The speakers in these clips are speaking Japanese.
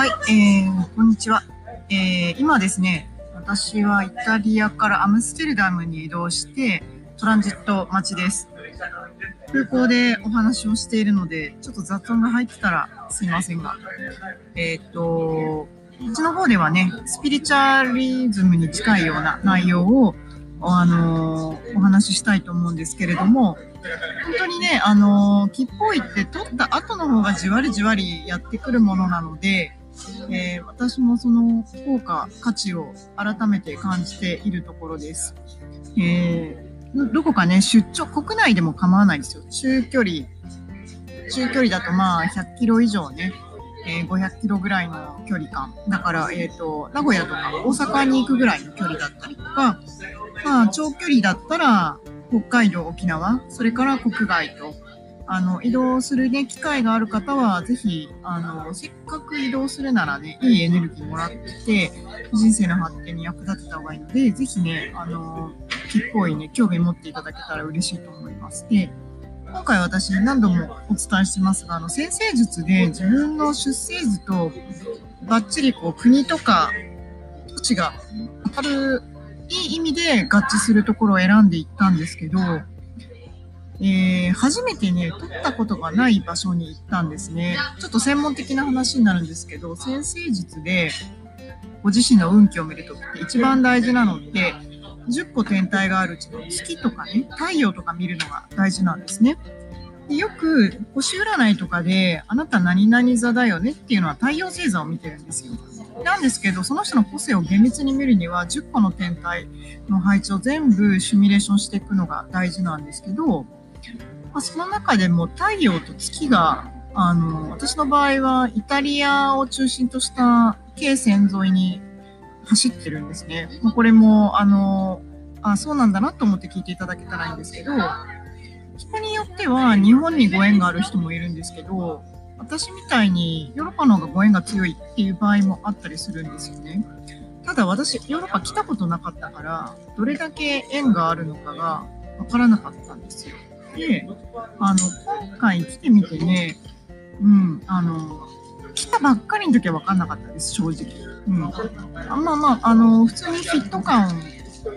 はい、えー、こんにちは。えー、今ですね、私はイタリアからアムステルダムに移動して、トランジット待ちです。空港でお話をしているので、ちょっと雑音が入ってたらすいませんが、えっ、と、こっちの方ではね、スピリチュアリズムに近いような内容を、あの、お話ししたいと思うんですけれども、本当にね、あのー、木っぽいって取った後の方がじわりじわりやってくるものなので、えー、私もその効果、価値を改めて感じているところです。えー、どこかね、出張、国内でも構わないですよ。中距離、中距離だとまあ100キロ以上ね、えー、500キロぐらいの距離感。だから、えっ、ー、と、名古屋とか大阪に行くぐらいの距離だったりとか、まあ、長距離だったら、北海道、沖縄、それから国外と、あの、移動するね、機会がある方は、ぜひ、あの、せっかく移動するならね、いいエネルギーもらって、人生の発展に役立てた方がいいので、ぜひね、あの、木っぽいね、興味持っていただけたら嬉しいと思います。で、今回私何度もお伝えしてますが、あの、先生術で自分の出生図とバッチリこう国とか土地が当たるいい意味で合致するところを選んでいったんですけど、えー、初めてね、撮ったことがない場所に行ったんですね。ちょっと専門的な話になるんですけど、先生術でご自身の運気を見るときって一番大事なのって、10個天体があるうちの月とかね、太陽とか見るのが大事なんですね。でよく星占いとかで、あなた何々座だよねっていうのは太陽星座を見てるんですよ。なんですけど、その人の個性を厳密に見るには、10個の天体の配置を全部シミュレーションしていくのが大事なんですけど、まあ、その中でも太陽と月が、あの、私の場合はイタリアを中心とした京線沿いに走ってるんですね。まあ、これも、あの、あ、そうなんだなと思って聞いていただけたらいいんですけど、人によっては日本にご縁がある人もいるんですけど、私みたいにヨーロッパの方がご縁が強いっていう場合もあったりするんですよね。ただ私、ヨーロッパ来たことなかったから、どれだけ縁があるのかがわからなかったんですよ。で、あの、今回来てみてね、うん、あの、来たばっかりの時は分かんなかったです、正直。うん。あまあまあ、あの、普通にフィット感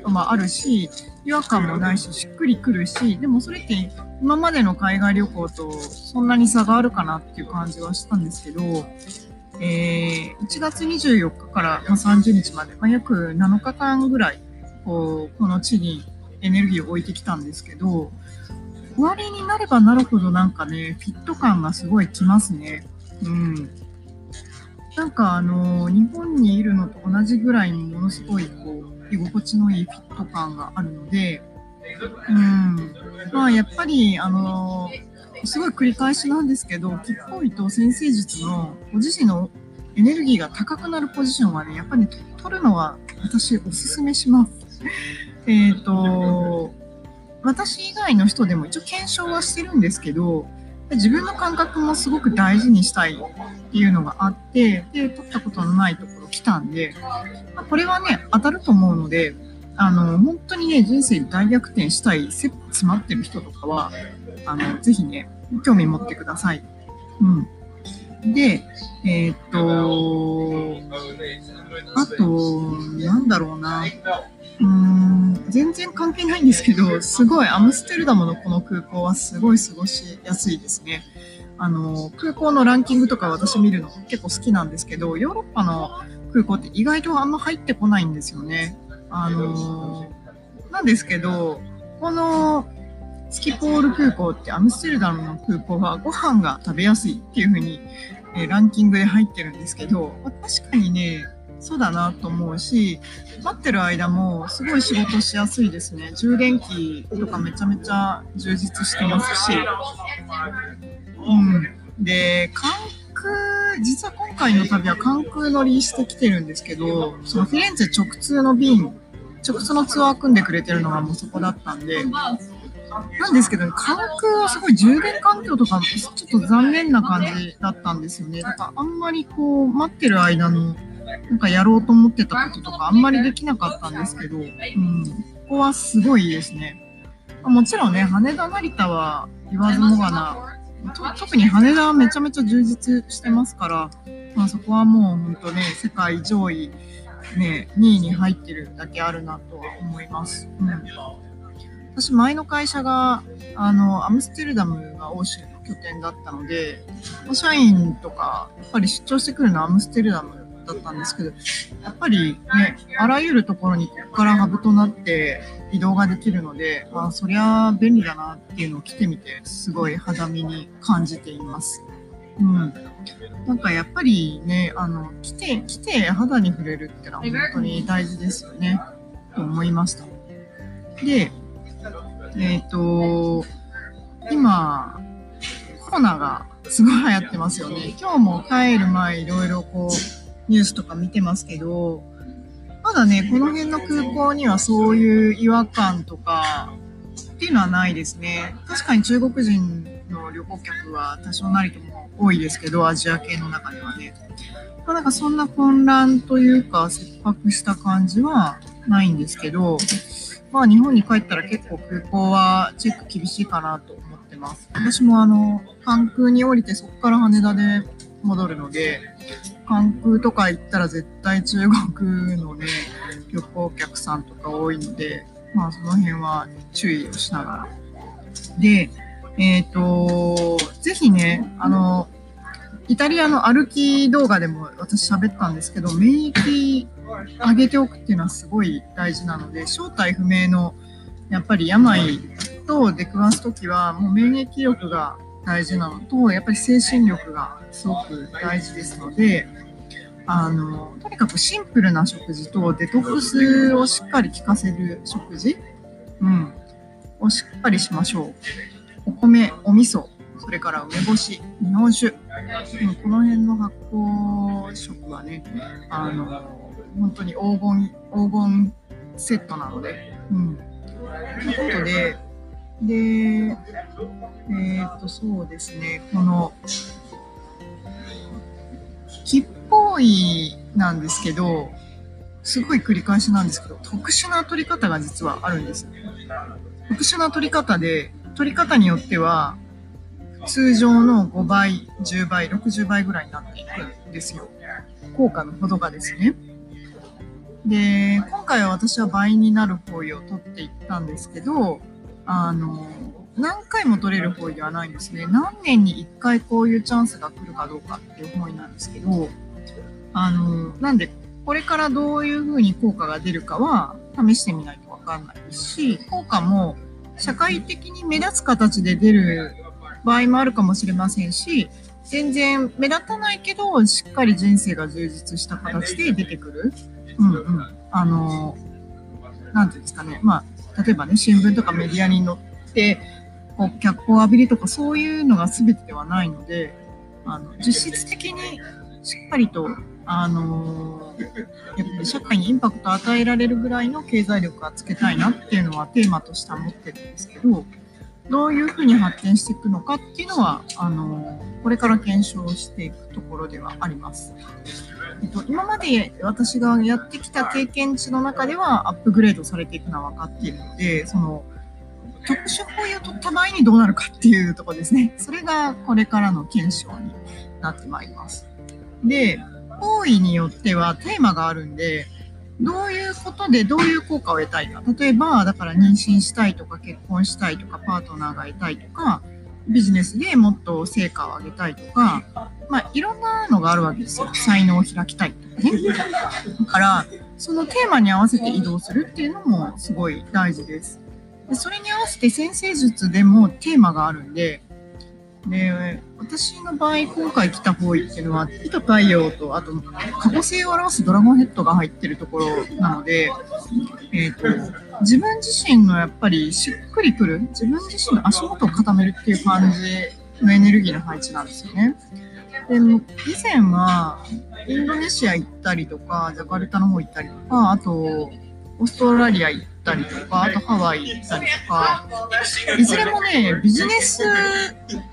はあるし、違和感もないし、しっくりくるし、でもそれって今までの海外旅行とそんなに差があるかなっていう感じはしたんですけど、えー、1月24日から30日まで、まあ、約7日間ぐらい、こう、この地にエネルギーを置いてきたんですけど、終わりになればなるほどなんかね、フィット感がすごいきますね。うん。なんかあの、日本にいるのと同じぐらいにものすごいこう、居心地のいいフィット感があるので、うん。まあやっぱり、あの、すごい繰り返しなんですけど、木っぽいと先生術のご自身のエネルギーが高くなるポジションはね、やっぱり取るのは私おすすめします。えっ、ー、と、私以外の人でも一応検証はしてるんですけど、自分の感覚もすごく大事にしたいっていうのがあって、で、取ったことのないところ来たんで、まあ、これはね、当たると思うので、あの、本当にね、人生大逆転したい、切羽詰まってる人とかは、あの、ぜひね、興味持ってください。うん。で、えー、っと、あと、なんだろうな。うん、全然関係ないんですけど、すごいアムステルダムのこの空港はすごい過ごしやすいですね。あの、空港のランキングとか私見るの結構好きなんですけど、ヨーロッパの空港って意外とあんま入ってこないんですよね。あのなんですけど、このスキポール空港ってアムステルダムの空港はご飯が食べやすいっていう風に、えランキングで入ってるんですけど、確かにね、そうだなと思うし、待ってる間もすごい仕事しやすいですね。充電器とかめちゃめちゃ充実してますし。うん。で、関空、実は今回の旅は関空乗りしてきてるんですけど、そのフィレンツェ直通の便直通のツアー組んでくれてるのがもうそこだったんで、なんですけど、関空はすごい充電環境とか、ちょっと残念な感じだったんですよね。だからあんまりこう、待ってる間の、なんかやろうと思ってたこととかあんまりできなかったんですけど、うん、ここはすごいいいですね。もちろんね、羽田成田は言わずもがな、特に羽田はめちゃめちゃ充実してますから、まあ、そこはもう本当ね、世界上位、ね、2位に入ってるだけあるなとは思います。うん、私、前の会社が、あの、アムステルダムが欧州の拠点だったので、社員とか、やっぱり出張してくるのはアムステルダムだったんですけど、やっぱりね、あらゆるところにここからハブとなって移動ができるので、まあ、そりゃ便利だなっていうのを来てみて、すごい肌身に感じています。うん。なんかやっぱりね、あの、来て、来て肌に触れるってのは本当に大事ですよね、と思いました。で、えっ、ー、と、今、コロナがすごい流行ってますよね。今日も帰る前いろいろこう、ニュースとか見てますけど、まだね、この辺の空港にはそういう違和感とかっていうのはないですね。確かに中国人の旅行客は多少なりとも多いですけど、アジア系の中ではね。まあ、なんかそんな混乱というか、切迫した感じはないんですけど、まあ日本に帰ったら結構空港はチェック厳しいかなと思ってます。私もあの、関空に降りてそこから羽田で戻るので、関空とか行ったら絶対中国のね、旅行客さんとか多いので、まあその辺は注意をしながら。で、えっ、ー、と、ぜひね、あの、イタリアの歩き動画でも私喋ったんですけど、免疫上げておくっていうのはすごい大事なので、正体不明のやっぱり病と出くわすときは、もう免疫力が大事なのと、やっぱり精神力がすごく大事ですので、あの、とにかくシンプルな食事とデトックスをしっかり効かせる食事、うん、をしっかりしましょう。お米、お味噌、それから梅干し、日本酒、うん、この辺の発酵食はね、あの、本当に黄金、黄金セットなので、うん。ということで、で、えっ、と、そうですね、この、吉報医なんですけど、すごい繰り返しなんですけど、特殊な取り方が実はあるんです。特殊な取り方で、取り方によっては、通常の5倍、10倍、60倍ぐらいになっていくんですよ。効果のほどがですね。で、今回は私は倍になる方位を取っていったんですけど、あの、何回も取れる方位ではないんですね。何年に1回こういうチャンスが来るかどうかっていう方位なんですけど、あの、なんで、これからどういう風に効果が出るかは試してみないとわかんないし、効果も社会的に目立つ形で出る場合もあるかもしれませんし、全然目立たないけど、しっかり人生が充実した形で出てくる。うんうん。あの、なんていうんですかね。まあ、例えばね、新聞とかメディアに載って、こう脚光を浴びるとかそういうのが全てではないので、あの実質的にしっかりと、あのやっぱり社会にインパクトを与えられるぐらいの経済力はつけたいなっていうのはテーマとしては持ってるんですけど、どういうふうに発展していくのかっていうのは、あのこれから検証していくところではあります。えっと、今まで私がやってきた経験値の中ではアップグレードされていくのは分かっているので、その特殊法医を取った場合にどうなるかっていうところですね。それがこれからの検証になってまいります。で、方位によってはテーマがあるんで、どういうことでどういう効果を得たいか。例えば、だから妊娠したいとか結婚したいとかパートナーが得たいとか、ビジネスでもっと成果を上げたいとか、まあ、いろんなのがあるわけですよ。才能を開きたいとかね。だから、そのテーマに合わせて移動するっていうのもすごい大事です。でそれに合わせて先生術でもテーマがあるんで、で、私の場合、今回来た方位っていうのは、火と太陽と、あと、過去性を表すドラゴンヘッドが入ってるところなので、え、ー、と、自分自身のやっぱりしっくりくる、自分自身の足元を固めるっていう感じのエネルギーの配置なんですよね。でも、以前は、インドネシア行ったりとか、ジャカルタの方行ったりとか、あと、オーストラリア行ったりとか、あとハワイ行ったりとか、いずれもね、ビジネス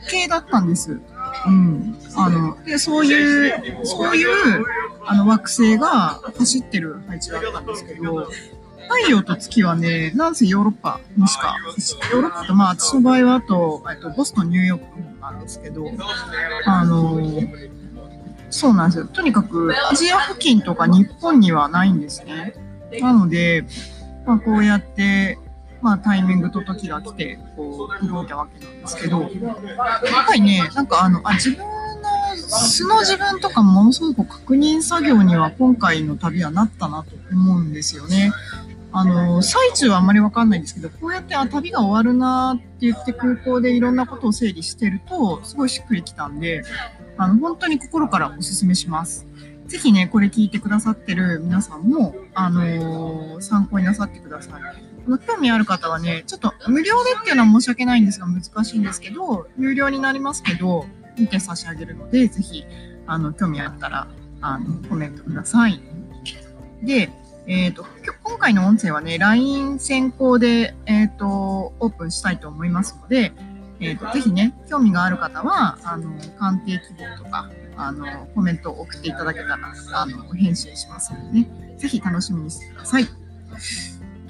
系だったんです。うん。あの、で、そういう、そういう、あの、惑星が走ってる配置だったんですけど、太陽と月はね、なんせヨーロッパにしか、ヨーロッパと、まあ、私の場合はあと、えっと、ボストン、ニューヨークなんですけど、あの、そうなんですよ。とにかく、アジア付近とか日本にはないんですね。なので、まあ、こうやって、まあ、タイミングと時が来て、こう、動いたわけなんですけど、やっぱりね、なんかあの、あ、自分の素の自分とかものすごく確認作業には今回の旅はなったなと思うんですよね。あの、最中はあんまりわかんないんですけど、こうやって、あ、旅が終わるなって言って空港でいろんなことを整理してると、すごいしっくりきたんで、あの、本当に心からお勧めします。ぜひね、これ聞いてくださってる皆さんも、あのー、参考になさってください。興味ある方はね、ちょっと無料でっていうのは申し訳ないんですが、難しいんですけど、有料になりますけど、見て差し上げるので、ぜひ、あの、興味あったら、あの、コメントください。で、えっ、ー、と、今回の音声はね、LINE 先行で、えっ、ー、と、オープンしたいと思いますので、えっ、ー、と、ぜひね、興味がある方は、あの、鑑定希望とか、あの、コメントを送っていただけたら、あの、返信しますのでね、ぜひ楽しみにしてください。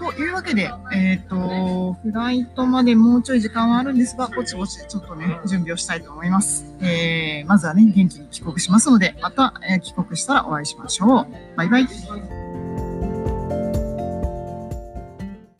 というわけで、えっ、ー、と、フライトまでもうちょい時間はあるんですが、ぼちぼちちょっとね、準備をしたいと思います。えー、まずはね、元気に帰国しますので、また、えー、帰国したらお会いしましょう。バイバイ。